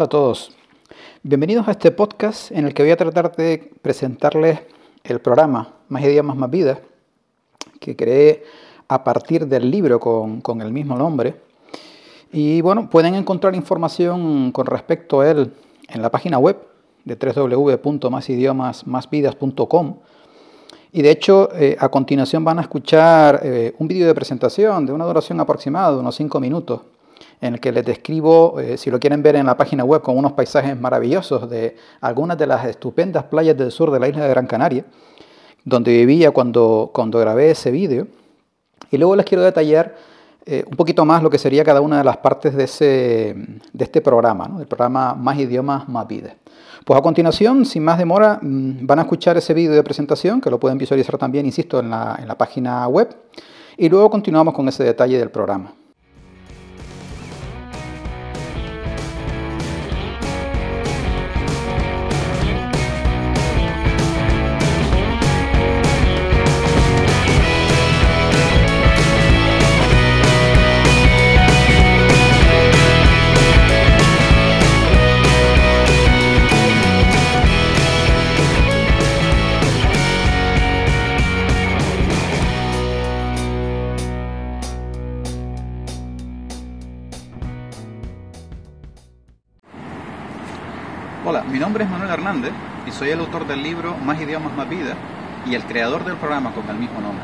Hola a todos. Bienvenidos a este podcast en el que voy a tratar de presentarles el programa Más idiomas, más vida, que creé a partir del libro con, con, el mismo nombre. Y bueno, pueden encontrar información con respecto a él en la página web de www.masidiomasmasvidas.com. Y de hecho, eh, a continuación van a escuchar eh, un vídeo de presentación de una duración aproximada de unos 5 minutos en el que les describo, eh, si lo quieren ver en la página web, con unos paisajes maravillosos de algunas de las estupendas playas del sur de la isla de Gran Canaria, donde vivía cuando, cuando grabé ese vídeo. Y luego les quiero detallar eh, un poquito más lo que sería cada una de las partes de, ese, de este programa, ¿no? el programa Más Idiomas, Más Vida. Pues a continuación, sin más demora, mm, van a escuchar ese vídeo de presentación, que lo pueden visualizar también, insisto, en la, en la página web, y luego continuamos con ese detalle del programa. Mi nombre es Manuel Hernández y soy el autor del libro Más idiomas, más vida y el creador del programa con el mismo nombre.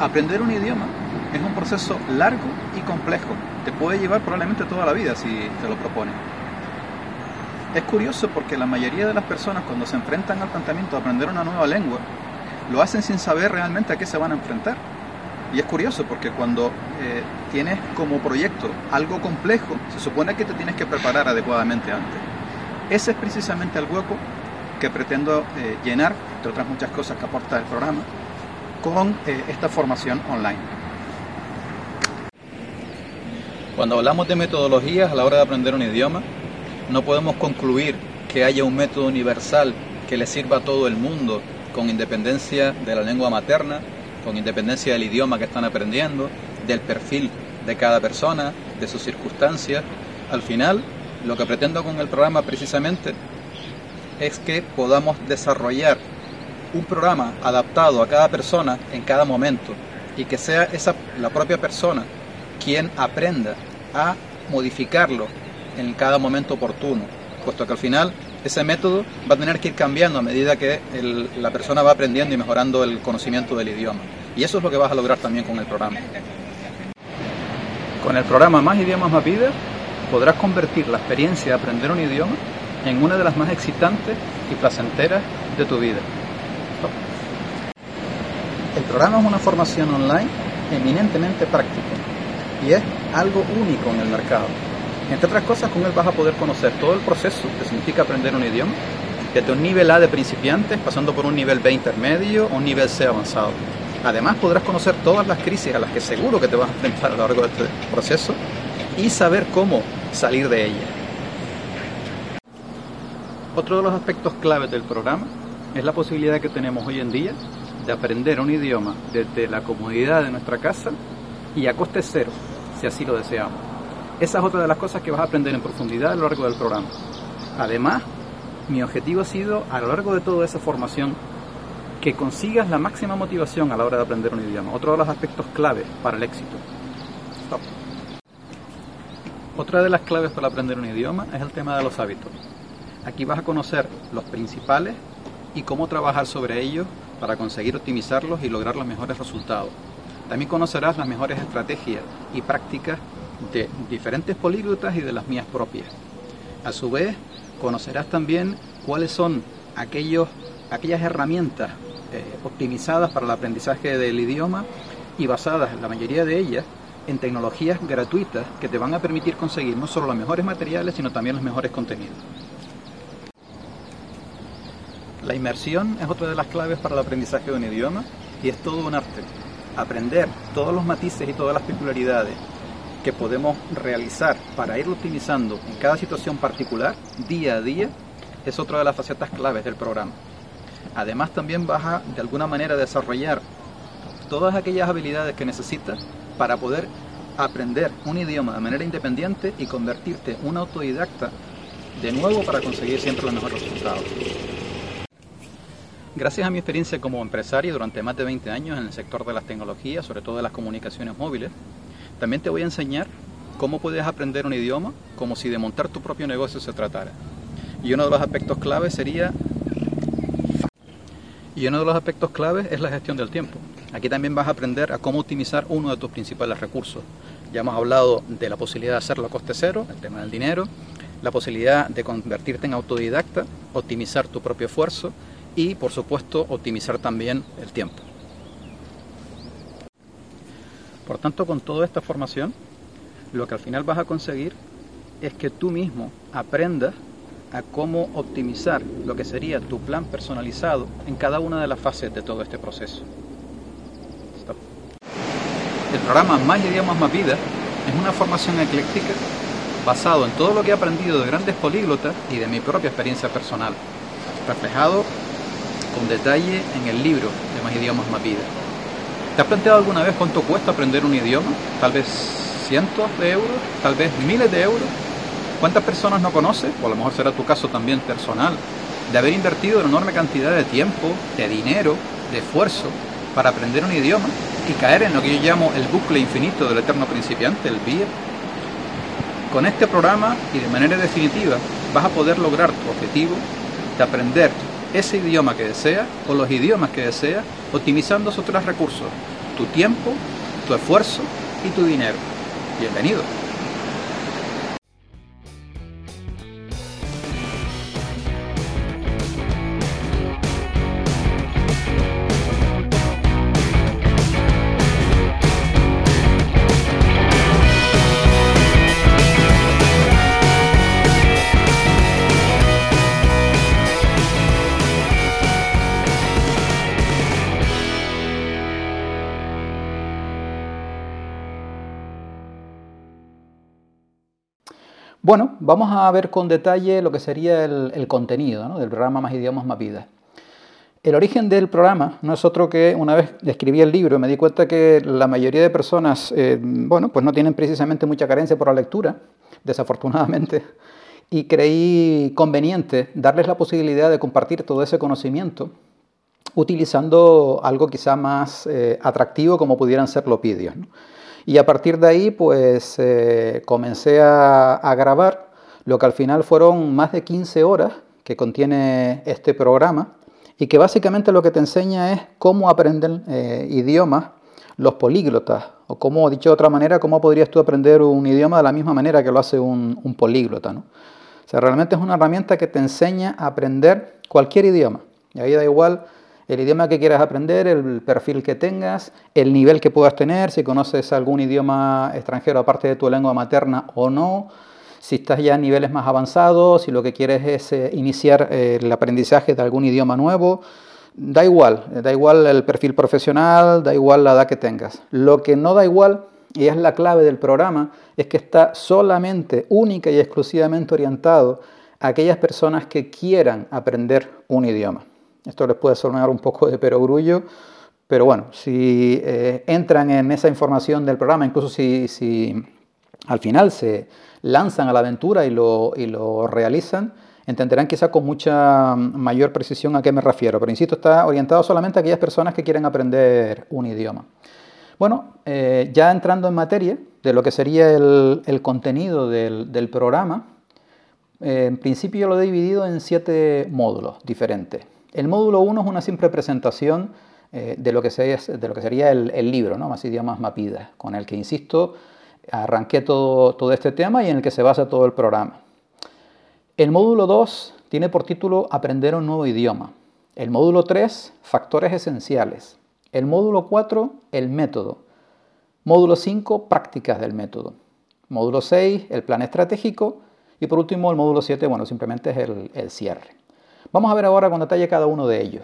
Aprender un idioma es un proceso largo y complejo. Te puede llevar probablemente toda la vida si te lo propones. Es curioso porque la mayoría de las personas cuando se enfrentan al planteamiento de aprender una nueva lengua, lo hacen sin saber realmente a qué se van a enfrentar. Y es curioso porque cuando eh, tienes como proyecto algo complejo, se supone que te tienes que preparar adecuadamente antes. Ese es precisamente el hueco que pretendo eh, llenar, entre otras muchas cosas que aporta el programa, con eh, esta formación online. Cuando hablamos de metodologías a la hora de aprender un idioma, no podemos concluir que haya un método universal que le sirva a todo el mundo, con independencia de la lengua materna, con independencia del idioma que están aprendiendo, del perfil de cada persona, de sus circunstancias. Al final, lo que pretendo con el programa precisamente es que podamos desarrollar un programa adaptado a cada persona en cada momento y que sea esa la propia persona quien aprenda a modificarlo en cada momento oportuno, puesto que al final ese método va a tener que ir cambiando a medida que el, la persona va aprendiendo y mejorando el conocimiento del idioma. Y eso es lo que vas a lograr también con el programa. Con el programa Más Idiomas Más Vida podrás convertir la experiencia de aprender un idioma en una de las más excitantes y placenteras de tu vida. El programa es una formación online eminentemente práctica y es algo único en el mercado. Entre otras cosas, con él vas a poder conocer todo el proceso que significa aprender un idioma, desde un nivel A de principiantes, pasando por un nivel B intermedio o un nivel C avanzado. Además, podrás conocer todas las crisis a las que seguro que te vas a enfrentar a lo largo de este proceso y saber cómo salir de ella. Otro de los aspectos claves del programa es la posibilidad que tenemos hoy en día de aprender un idioma desde la comodidad de nuestra casa y a coste cero, si así lo deseamos. Esa es otra de las cosas que vas a aprender en profundidad a lo largo del programa. Además, mi objetivo ha sido, a lo largo de toda esa formación, que consigas la máxima motivación a la hora de aprender un idioma. Otro de los aspectos claves para el éxito. Stop. Otra de las claves para aprender un idioma es el tema de los hábitos. Aquí vas a conocer los principales y cómo trabajar sobre ellos para conseguir optimizarlos y lograr los mejores resultados. También conocerás las mejores estrategias y prácticas de diferentes políglotas y de las mías propias. A su vez, conocerás también cuáles son aquellos, aquellas herramientas eh, optimizadas para el aprendizaje del idioma y basadas, la mayoría de ellas, en tecnologías gratuitas que te van a permitir conseguir no solo los mejores materiales, sino también los mejores contenidos. La inmersión es otra de las claves para el aprendizaje de un idioma y es todo un arte. Aprender todos los matices y todas las peculiaridades que podemos realizar para ir optimizando en cada situación particular, día a día, es otra de las facetas claves del programa. Además también vas a, de alguna manera, desarrollar todas aquellas habilidades que necesitas para poder aprender un idioma de manera independiente y convertirte en un autodidacta de nuevo para conseguir siempre los mejores resultados. Gracias a mi experiencia como empresario durante más de 20 años en el sector de las tecnologías, sobre todo de las comunicaciones móviles, también te voy a enseñar cómo puedes aprender un idioma como si de montar tu propio negocio se tratara. Y uno de los aspectos claves sería y uno de los aspectos claves es la gestión del tiempo. Aquí también vas a aprender a cómo optimizar uno de tus principales recursos. Ya hemos hablado de la posibilidad de hacerlo a coste cero, el tema del dinero, la posibilidad de convertirte en autodidacta, optimizar tu propio esfuerzo y, por supuesto, optimizar también el tiempo. Por tanto, con toda esta formación, lo que al final vas a conseguir es que tú mismo aprendas a cómo optimizar lo que sería tu plan personalizado en cada una de las fases de todo este proceso. El programa Más idiomas más vida es una formación ecléctica basado en todo lo que he aprendido de grandes políglotas y de mi propia experiencia personal, reflejado con detalle en el libro de Más idiomas más vida. ¿Te has planteado alguna vez cuánto cuesta aprender un idioma? Tal vez cientos de euros, tal vez miles de euros. ¿Cuántas personas no conoces, o a lo mejor será tu caso también personal, de haber invertido una enorme cantidad de tiempo, de dinero, de esfuerzo para aprender un idioma y caer en lo que yo llamo el bucle infinito del eterno principiante, el BIE? Con este programa y de manera definitiva vas a poder lograr tu objetivo de aprender ese idioma que deseas o los idiomas que deseas, optimizando esos tres recursos, tu tiempo, tu esfuerzo y tu dinero. Bienvenido. Bueno, vamos a ver con detalle lo que sería el, contenido del programa Más Idiomas, Más Vida. El origen del programa no es otro que una vez escribí el libro me di cuenta que la mayoría de personas, eh, bueno, pues no tienen precisamente mucha carencia por la lectura, desafortunadamente, y creí conveniente darles la posibilidad de compartir todo ese conocimiento utilizando algo quizá más eh, atractivo como pudieran ser los vídeos. Y a partir de ahí, pues eh, comencé a, grabar lo que al final fueron más de 15 horas que contiene este programa y que básicamente lo que te enseña es cómo aprender eh, idiomas los políglotas, o cómo, dicho de otra manera, cómo podrías tú aprender un idioma de la misma manera que lo hace un, un políglota. ¿no? O sea, realmente es una herramienta que te enseña a aprender cualquier idioma. Y ahí da igual el idioma que quieras aprender, el perfil que tengas, el nivel que puedas tener, si conoces algún idioma extranjero aparte de tu lengua materna o no, si estás ya a niveles más avanzados, si lo que quieres es eh, iniciar eh, el aprendizaje de algún idioma nuevo, da igual, da igual el perfil profesional, da igual la edad que tengas. Lo que no da igual, y es la clave del programa, es que está solamente, única y exclusivamente orientado a aquellas personas que quieran aprender un idioma. Esto les puede sonar un poco de perogrullo, pero bueno, si eh, entran en esa información del programa, incluso si, al final se lanzan a la aventura y lo, realizan, entenderán quizá con mucha mayor precisión a qué me refiero. Pero insisto, está orientado solamente a aquellas personas que quieren aprender un idioma. Bueno, eh, ya entrando en materia de lo que sería el, contenido del, programa, eh, en principio lo he dividido en siete módulos diferentes. El módulo 1 es una simple presentación eh, de, lo que sería, el, libro, ¿no? Más idiomas, más con el que, insisto, arranqué todo, todo este tema y en el que se basa todo el programa. El módulo 2 tiene por título Aprender un nuevo idioma. El módulo 3, Factores esenciales. El módulo 4, El método. Módulo 5, Prácticas del método. Módulo 6, El plan estratégico. Y por último, el módulo 7, bueno, simplemente es el cierre. Vamos a ver ahora con detalle cada uno de ellos.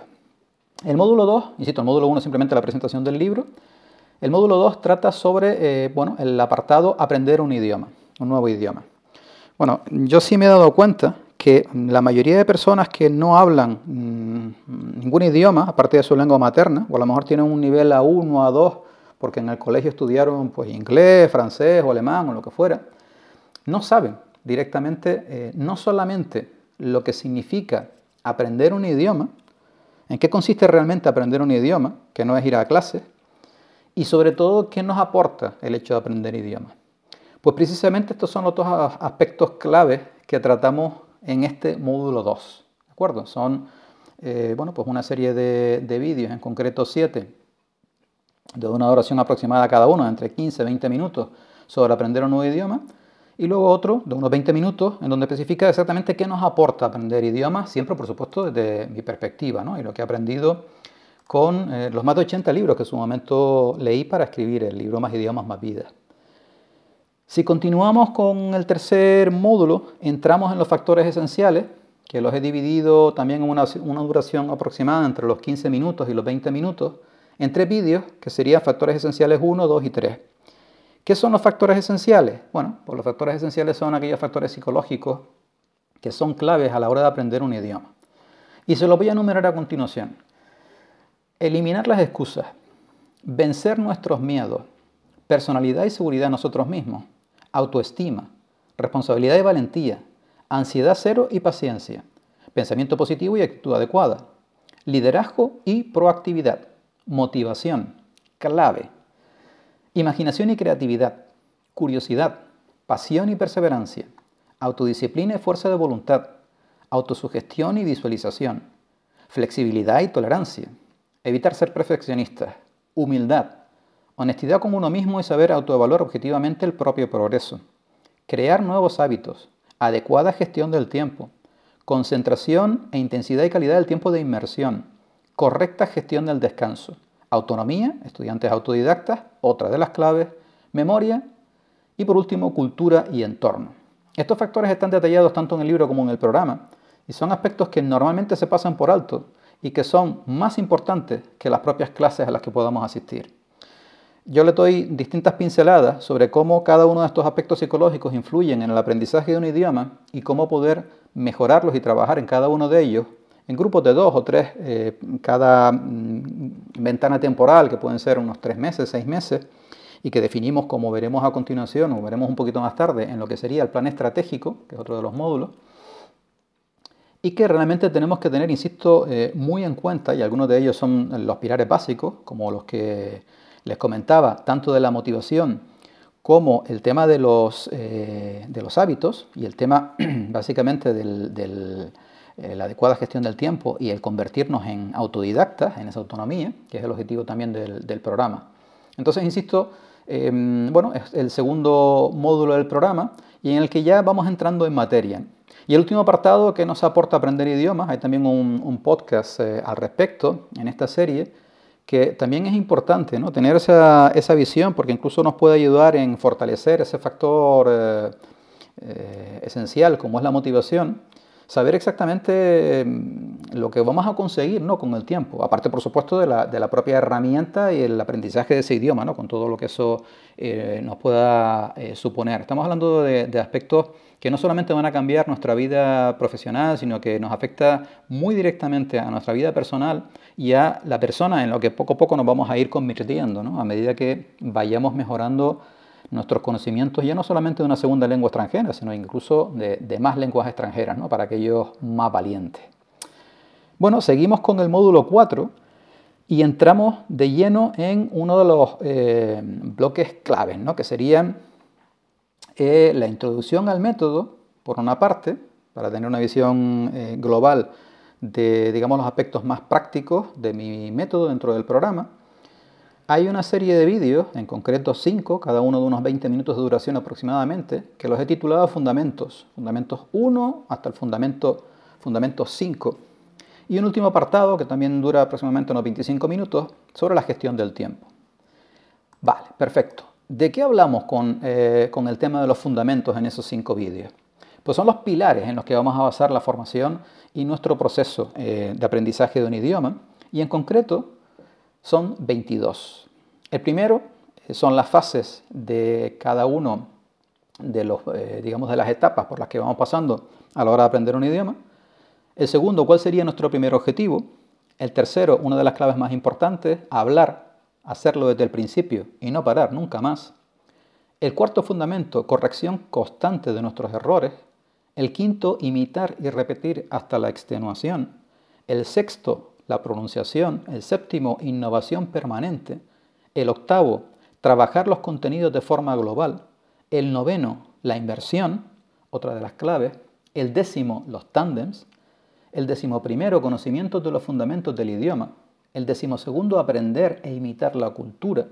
El módulo 2, insisto, el módulo 1 simplemente la presentación del libro. El módulo 2 trata sobre eh, bueno, el apartado aprender un idioma, un nuevo idioma. Bueno, yo sí me he dado cuenta que la mayoría de personas que no hablan mm, ningún idioma, aparte de su lengua materna, o a lo mejor tienen un nivel A1, A2, porque en el colegio estudiaron pues, inglés, francés o alemán o lo que fuera, no saben directamente eh, no solamente lo que significa aprender un idioma, en qué consiste realmente aprender un idioma, que no es ir a clases, y sobre todo qué nos aporta el hecho de aprender idiomas. Pues precisamente estos son los dos aspectos claves que tratamos en este módulo 2. ¿De acuerdo? Son eh, bueno, pues una serie de, de vídeos, en concreto siete, de una duración aproximada cada uno, entre 15 y 20 minutos, sobre aprender un nuevo idioma. Y luego otro de unos 20 minutos en donde especifica exactamente qué nos aporta aprender idiomas, siempre por supuesto desde mi perspectiva ¿no? y lo que he aprendido con eh, los más de 80 libros que en su momento leí para escribir el libro Más idiomas, más vida. Si continuamos con el tercer módulo, entramos en los factores esenciales, que los he dividido también en una, una duración aproximada entre los 15 minutos y los 20 minutos, en tres vídeos, que serían factores esenciales 1, 2 y 3. ¿Qué son los factores esenciales? Bueno, pues los factores esenciales son aquellos factores psicológicos que son claves a la hora de aprender un idioma. Y se los voy a enumerar a continuación. Eliminar las excusas, vencer nuestros miedos, personalidad y seguridad en nosotros mismos, autoestima, responsabilidad y valentía, ansiedad cero y paciencia, pensamiento positivo y actitud adecuada, liderazgo y proactividad, motivación, clave, imaginación y creatividad, curiosidad, pasión y perseverancia, autodisciplina y fuerza de voluntad, autosugestión y visualización, flexibilidad y tolerancia, evitar ser perfeccionista, humildad, honestidad con uno mismo y saber autoevaluar objetivamente el propio progreso, crear nuevos hábitos, adecuada gestión del tiempo, concentración e intensidad y calidad del tiempo de inmersión, correcta gestión del descanso, autonomía, estudiantes autodidactas, otra de las claves, memoria y por último cultura y entorno. Estos factores están detallados tanto en el libro como en el programa y son aspectos que normalmente se pasan por alto y que son más importantes que las propias clases a las que podamos asistir. Yo le doy distintas pinceladas sobre cómo cada uno de estos aspectos psicológicos influyen en el aprendizaje de un idioma y cómo poder mejorarlos y trabajar en cada uno de ellos en grupos de dos o tres, eh, cada mm, ventana temporal, que pueden ser unos tres meses, seis meses, y que definimos, como veremos a continuación o veremos un poquito más tarde, en lo que sería el plan estratégico, que es otro de los módulos, y que realmente tenemos que tener, insisto, eh, muy en cuenta, y algunos de ellos son los pilares básicos, como los que les comentaba, tanto de la motivación como el tema de los, eh, de los hábitos y el tema básicamente de eh, la adecuada gestión del tiempo y el convertirnos en autodidactas, en esa autonomía, que es el objetivo también del, programa. Entonces, insisto, em, bueno, es el segundo módulo del programa y en el que ya vamos entrando en materia. Y el último apartado que nos aporta aprender idiomas, hay también un, podcast eh, al respecto en esta serie, que también es importante ¿no? tener esa, esa, visión porque incluso nos puede ayudar en fortalecer ese factor eh, eh, esencial como es la motivación saber exactamente mm, lo que vamos a conseguir ¿no? con el tiempo, aparte por supuesto de la, de la, propia herramienta y el aprendizaje de ese idioma, ¿no? con todo lo que eso eh, nos pueda eh, suponer. Estamos hablando de, de, aspectos que no solamente van a cambiar nuestra vida profesional, sino que nos afecta muy directamente a nuestra vida personal y a la persona en lo que poco a poco nos vamos a ir convirtiendo, ¿no? a medida que vayamos mejorando nuestros conocimientos ya no solamente de una segunda lengua extranjera, sino incluso de, más lenguas extranjeras, ¿no? para aquellos más valientes. Bueno, seguimos con el módulo 4 y entramos de lleno en uno de los eh, bloques claves, ¿no? que serían eh, la introducción al método, por una parte, para tener una visión eh, global de digamos, los aspectos más prácticos de mi método dentro del programa, hay una serie de vídeos, en concreto cinco, cada uno de unos 20 minutos de duración aproximadamente, que los he titulado Fundamentos, Fundamentos 1 hasta el Fundamento, Fundamento 5. Y un último apartado, que también dura aproximadamente unos 25 minutos, sobre la gestión del tiempo. Vale, perfecto. ¿De qué hablamos con, eh, con el tema de los fundamentos en esos cinco vídeos? Pues son los pilares en los que vamos a basar la formación y nuestro proceso eh, de aprendizaje de un idioma. Y en concreto, son 22. El primero eh, son las fases de cada uno de, los, eh, digamos, de las etapas por las que vamos pasando a la hora de aprender un idioma. El segundo, cuál sería nuestro primer objetivo. El tercero, una de las claves más importantes, hablar hacerlo desde el principio y no parar nunca más. El cuarto fundamento, corrección constante de nuestros errores. El quinto, imitar y repetir hasta la extenuación. El sexto, la pronunciación. El séptimo, innovación permanente. El octavo, trabajar los contenidos de forma global. El noveno, la inversión, otra de las claves. El décimo, los tándems. El décimo primero, conocimientos de los fundamentos del idioma. El décimo segundo, aprender e imitar la cultura.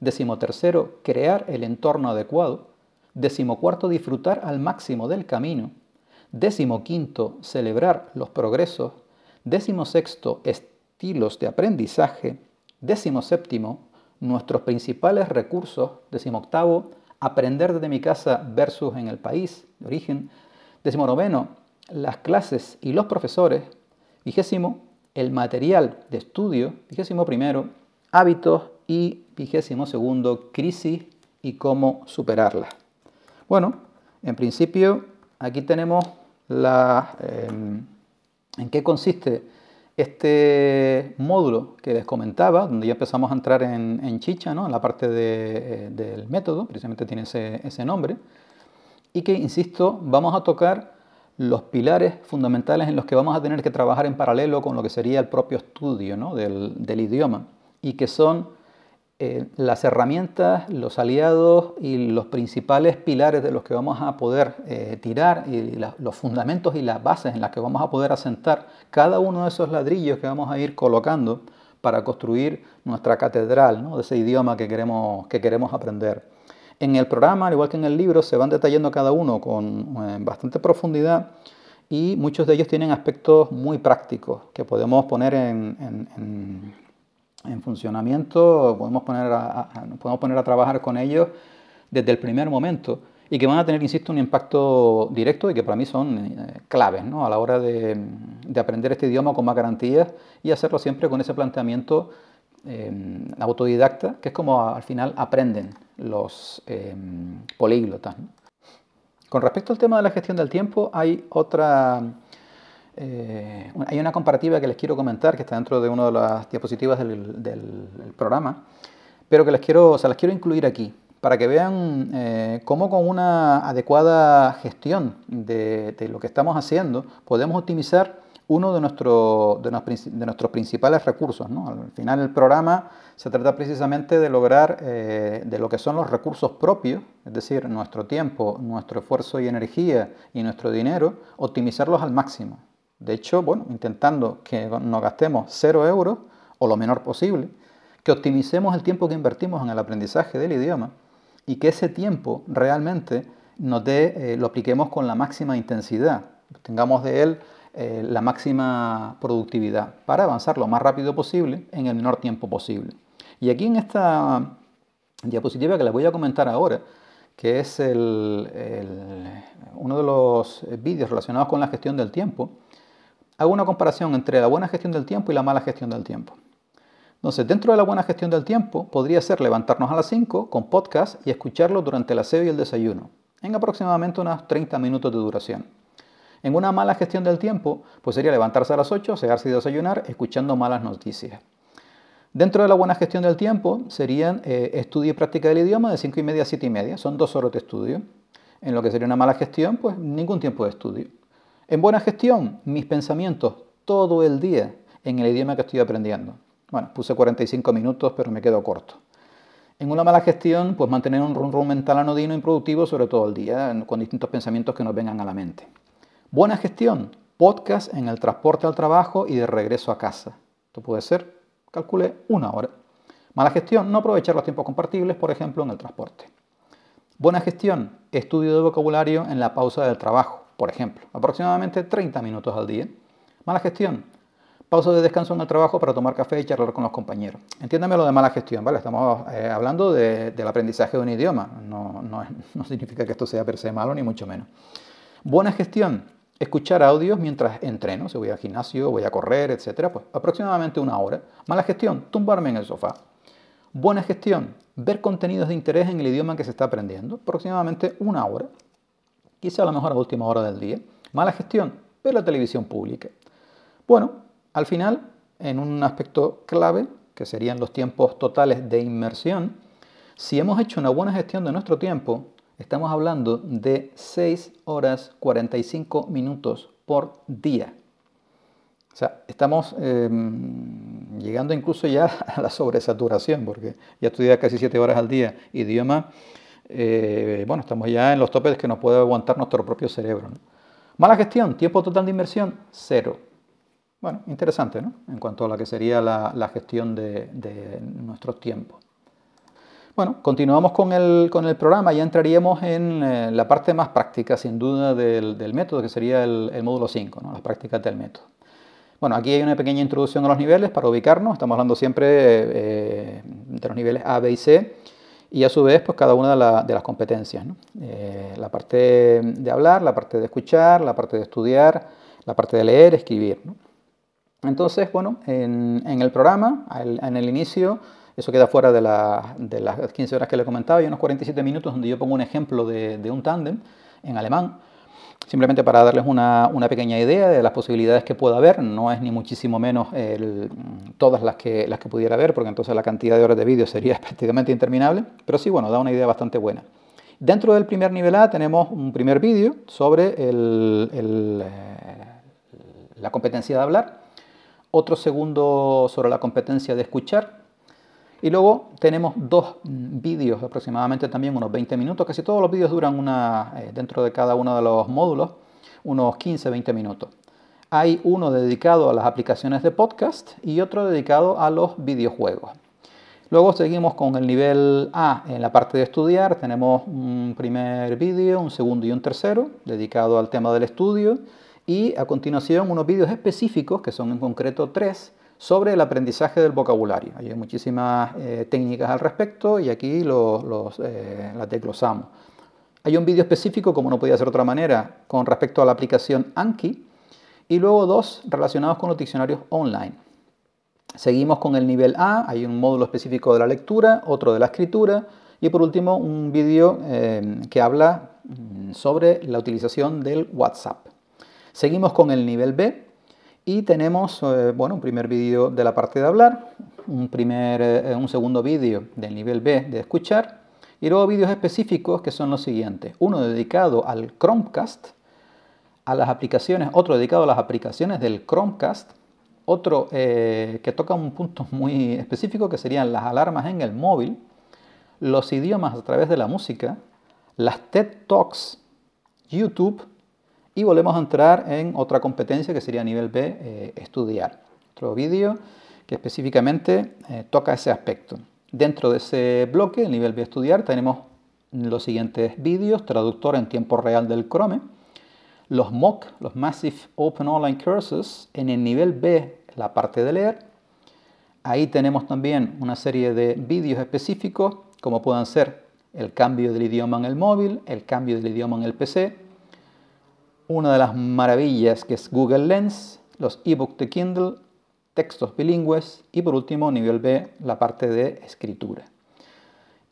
Décimo tercero, crear el entorno adecuado. Décimo cuarto, disfrutar al máximo del camino. Décimo quinto, celebrar los progresos. Décimo sexto, estilos de aprendizaje. Décimo séptimo, nuestros principales recursos. Décimo octavo, aprender desde mi casa versus en el país de origen. Décimo noveno, las clases y los profesores. Vigésimo, el material de estudio. Vigésimo primero, hábitos. Y vigésimo segundo, crisis y cómo superarla. Bueno, en principio aquí tenemos la, em, en qué consiste este módulo que les comentaba, donde ya empezamos a entrar en, chicha, ¿no? en la parte eh, del método, precisamente tiene ese, nombre, y que, insisto, vamos a tocar los pilares fundamentales en los que vamos a tener que trabajar en paralelo con lo que sería el propio estudio del, del idioma, y que son eh, las herramientas, los aliados y los principales pilares de los que vamos a poder eh, tirar y los fundamentos y las bases en las que vamos a poder asentar cada uno de esos ladrillos que vamos a ir colocando para construir nuestra catedral ¿no? de ese idioma que queremos, que queremos aprender. En el programa, al igual que en el libro, se van detallando cada uno con eh, bastante profundidad y muchos de ellos tienen aspectos muy prácticos que podemos poner en en funcionamiento, podemos poner a, podemos poner a trabajar con ellos desde el primer momento y que van a tener, insisto, un impacto directo y que para mí son eh, claves ¿no? a la hora de, de, aprender este idioma con más garantías y hacerlo siempre con ese planteamiento eh, autodidacta, que es como al final aprenden los eh, políglotas. Con respecto al tema de la gestión del tiempo, hay otra eh, hay una comparativa que les quiero comentar, que está dentro de una de las diapositivas del, programa, pero que les quiero, o las quiero incluir aquí, para que vean eh, cómo con una adecuada gestión de, lo que estamos haciendo podemos optimizar uno de, nuestro, de, nuestros principales recursos. Al final el programa se trata precisamente de lograr eh, de lo que son los recursos propios, es decir, nuestro tiempo, nuestro esfuerzo y energía y nuestro dinero, optimizarlos al máximo. De hecho, bueno, intentando que nos gastemos cero euros o lo menor posible, que optimicemos el tiempo que invertimos en el aprendizaje del idioma y que ese tiempo realmente nos eh, lo apliquemos con la máxima intensidad, tengamos de él eh, la máxima productividad para avanzar lo más rápido posible en el menor tiempo posible. Y aquí en esta diapositiva que les voy a comentar ahora, que es uno de los vídeos relacionados con la gestión del tiempo, hago una comparación entre la buena gestión del tiempo y la mala gestión del tiempo. Entonces, dentro de la buena gestión del tiempo, podría ser levantarnos a las 5 con podcast y escucharlo durante el aseo y el desayuno, en aproximadamente unos 30 minutos de duración. En una mala gestión del tiempo, pues sería levantarse a las 8, asearse y desayunar, escuchando malas noticias. Dentro de la buena gestión del tiempo, serían eh, estudio y práctica del idioma de 5 y media a 7 y media, son dos horas de estudio. En lo que sería una mala gestión, pues ningún tiempo de estudio. En buena gestión, mis pensamientos todo el día en el idioma que estoy aprendiendo. Bueno, puse 45 minutos, pero me quedo corto. En una mala gestión, pues mantener un rum mental anodino improductivo sobre todo el día, con distintos pensamientos que nos vengan a la mente. Buena gestión, podcast en el transporte al trabajo y de regreso a casa. Esto puede ser, calcule, una hora. Mala gestión, no aprovechar los tiempos compartibles, por ejemplo, en el transporte. Buena gestión, estudio de vocabulario en la pausa del trabajo por ejemplo, aproximadamente 30 minutos al día. Mala gestión. Pausa de descanso en el trabajo para tomar café y charlar con los compañeros. Entiéndame lo de mala gestión, ¿vale? Estamos eh, hablando del aprendizaje de un idioma. No, no, significa que esto sea per se malo, ni mucho menos. Buena gestión. Escuchar audios mientras entreno, si voy al gimnasio, voy a correr, etcétera, pues aproximadamente una hora. Mala gestión, tumbarme en el sofá. Buena gestión, ver contenidos de interés en el idioma que se está aprendiendo, aproximadamente una hora quizá a lo mejor a última hora del día. Mala gestión, ver la televisión pública. Bueno, al final, en un aspecto clave, que serían los tiempos totales de inmersión, si hemos hecho una buena gestión de nuestro tiempo, estamos hablando de 6 horas 45 minutos por día. O sea, estamos em, llegando incluso ya a la sobresaturación, porque ya estudiar casi 7 horas al día idioma, eh, bueno, estamos ya en los topes que nos puede aguantar nuestro propio cerebro. Mala gestión, tiempo total de inversión, cero. Bueno, interesante, ¿no? En cuanto a la que sería la, gestión de, nuestros tiempos. Bueno, continuamos con el, programa, ya entraríamos en eh, la parte más práctica, sin duda, del, método, que sería el, módulo 5, ¿no? las prácticas del método. Bueno, aquí hay una pequeña introducción a los niveles para ubicarnos, estamos hablando siempre eh, de los niveles A, B y C y a su vez pues cada una de, las competencias. Eh, la parte de hablar, la parte de escuchar, la parte de estudiar, la parte de leer, escribir. Entonces, bueno, en, el programa, en el inicio, eso queda fuera de, las 15 horas que le comentaba, hay unos 47 minutos donde yo pongo un ejemplo de, de un tándem en alemán Simplemente para darles una, pequeña idea de las posibilidades que pueda haber, no es ni muchísimo menos todas las que, las que pudiera haber, porque entonces la cantidad de horas de vídeo sería prácticamente interminable, pero sí, bueno, da una idea bastante buena. Dentro del primer nivel A tenemos un primer vídeo sobre eh, la competencia de hablar, otro segundo sobre la competencia de escuchar, y luego tenemos dos vídeos, aproximadamente también unos 20 minutos. Casi todos los vídeos duran una, eh, dentro de cada uno de los módulos unos 15-20 minutos. Hay uno dedicado a las aplicaciones de podcast y otro dedicado a los videojuegos. Luego seguimos con el nivel A en la parte de estudiar. Tenemos un primer vídeo, un segundo y un tercero dedicado al tema del estudio. Y a continuación unos vídeos específicos, que son en concreto tres, sobre el aprendizaje del vocabulario. Hay muchísimas eh, técnicas al respecto y aquí los, eh, las desglosamos. Hay un vídeo específico, como no podía ser de otra manera, con respecto a la aplicación Anki y luego dos relacionados con los diccionarios online. Seguimos con el nivel A, hay un módulo específico de la lectura, otro de la escritura y por último un vídeo eh, que habla mm, sobre la utilización del WhatsApp. Seguimos con el nivel B, y tenemos eh, bueno, un primer vídeo de la parte de hablar, un, primer, eh, un segundo vídeo del nivel B de escuchar y luego vídeos específicos que son los siguientes. Uno dedicado al Chromecast, a las aplicaciones, otro dedicado a las aplicaciones del Chromecast, otro eh, que toca un punto muy específico que serían las alarmas en el móvil, los idiomas a través de la música, las TED Talks, YouTube y volvemos a entrar en otra competencia que sería a nivel B, eh, estudiar. Otro vídeo que específicamente eh, toca ese aspecto. Dentro de ese bloque, el nivel B estudiar, tenemos los siguientes vídeos, traductor en tiempo real del Chrome, los MOOC, los Massive Open Online Courses, en el nivel B, la parte de leer. Ahí tenemos también una serie de vídeos específicos, como puedan ser el cambio del idioma en el móvil, el cambio del idioma en el PC, una de las maravillas que es Google Lens, los ebooks de Kindle, textos bilingües y por último, nivel B, la parte de escritura.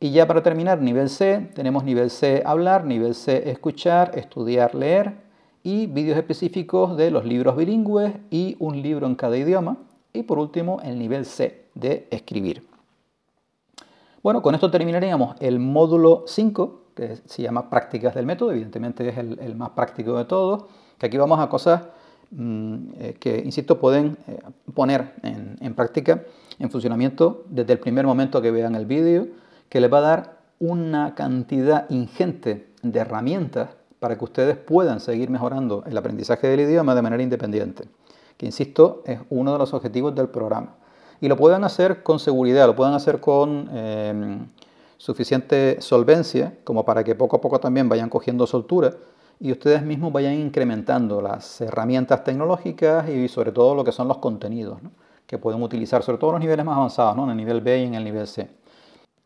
Y ya para terminar, nivel C, tenemos nivel C hablar, nivel C escuchar, estudiar, leer y vídeos específicos de los libros bilingües y un libro en cada idioma. Y por último, el nivel C de escribir. Bueno, con esto terminaríamos el módulo 5 que se llama prácticas del método, evidentemente es el, más práctico de todos, que aquí vamos a cosas mm, eh, que, insisto, pueden eh, poner en, práctica, en funcionamiento desde el primer momento que vean el vídeo, que les va a dar una cantidad ingente de herramientas para que ustedes puedan seguir mejorando el aprendizaje del idioma de manera independiente, que insisto es uno de los objetivos del programa. Y lo pueden hacer con seguridad, lo pueden hacer con eh, suficiente solvencia como para que poco a poco también vayan cogiendo soltura y ustedes mismos vayan incrementando las herramientas tecnológicas y sobre todo lo que son los contenidos que pueden utilizar, sobre todo en los niveles más avanzados, ¿no? en el nivel B y en el nivel C.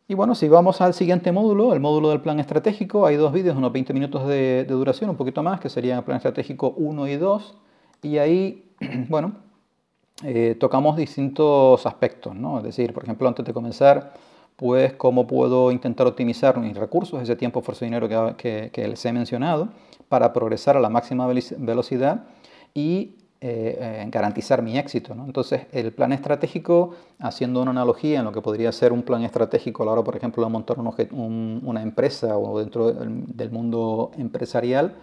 Y bueno, si vamos al siguiente módulo, el módulo del plan estratégico, hay dos vídeos, unos 20 minutos de, duración, un poquito más, que serían el plan estratégico 1 y 2, y ahí, bueno, eh, tocamos distintos aspectos, ¿no? Es decir, por ejemplo, antes de comenzar, pues cómo puedo intentar optimizar mis recursos, ese tiempo, esfuerzo y dinero que, les he mencionado, para progresar a la máxima velocidad y eh, garantizar mi éxito. Entonces, el plan estratégico, haciendo una analogía en lo que podría ser un plan estratégico a la hora, por ejemplo, de montar una empresa o dentro del mundo empresarial,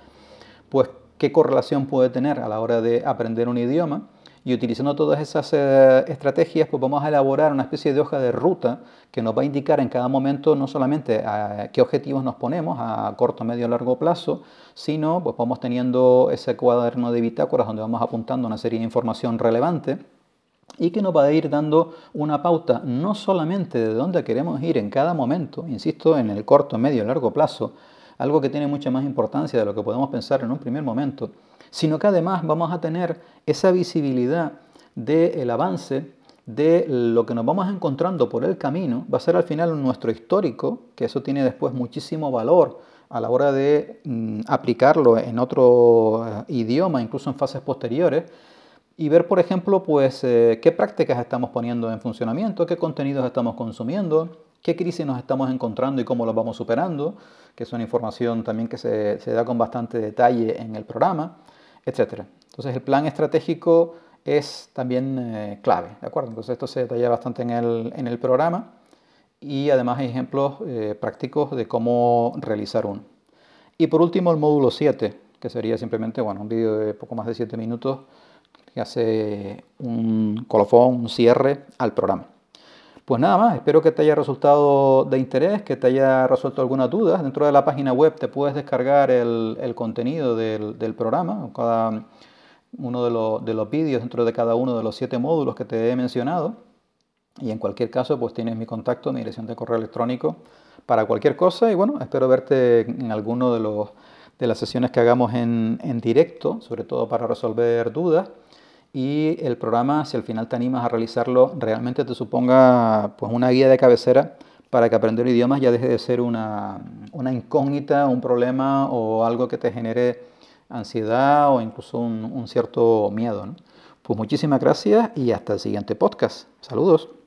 pues qué correlación puede tener a la hora de aprender un idioma y utilizando todas esas eh, estrategias, pues vamos a elaborar una especie de hoja de ruta que nos va a indicar en cada momento no solamente a qué objetivos nos ponemos a corto, medio largo plazo, sino pues vamos teniendo ese cuaderno de bitácoras donde vamos apuntando una serie de información relevante y que nos va a ir dando una pauta no solamente de dónde queremos ir en cada momento, insisto, en el corto, medio largo plazo, algo que tiene mucha más importancia de lo que podemos pensar en un primer momento, sino que además vamos a tener esa visibilidad del avance de lo que nos vamos encontrando por el camino, va a ser al final nuestro histórico, que eso tiene después muchísimo valor a la hora de mm, aplicarlo en otro eh, idioma, incluso en fases posteriores, y ver, por ejemplo, pues eh, qué prácticas estamos poniendo en funcionamiento, qué contenidos estamos consumiendo, qué crisis nos estamos encontrando y cómo los vamos superando, que es una información también que se da con bastante detalle en el programa etc. Entonces el plan estratégico es también eh, clave, ¿de acuerdo? Entonces esto se detalla bastante en el, en el programa y además hay ejemplos eh, prácticos de cómo realizar uno. Y por último el módulo 7, que sería simplemente bueno, un vídeo de poco más de 7 minutos que hace un colofón, un cierre al programa. Pues nada más, espero que te haya resultado de interés, que te haya resuelto alguna duda. Dentro de la página web te puedes descargar el, contenido del, programa, cada uno de, de los vídeos dentro de cada uno de los siete módulos que te he mencionado. Y en cualquier caso, pues tienes mi contacto, mi dirección de correo electrónico para cualquier cosa. Y bueno, espero verte en alguno de, los, de las sesiones que hagamos en, en directo, sobre todo para resolver dudas y el programa, si al final te animas a realizarlo, realmente te suponga pues, una guía de cabecera para que aprender idiomas ya deje de ser una, incógnita, un problema o algo que te genere ansiedad o incluso un, cierto miedo. Pues muchísimas gracias y hasta el siguiente podcast. Saludos.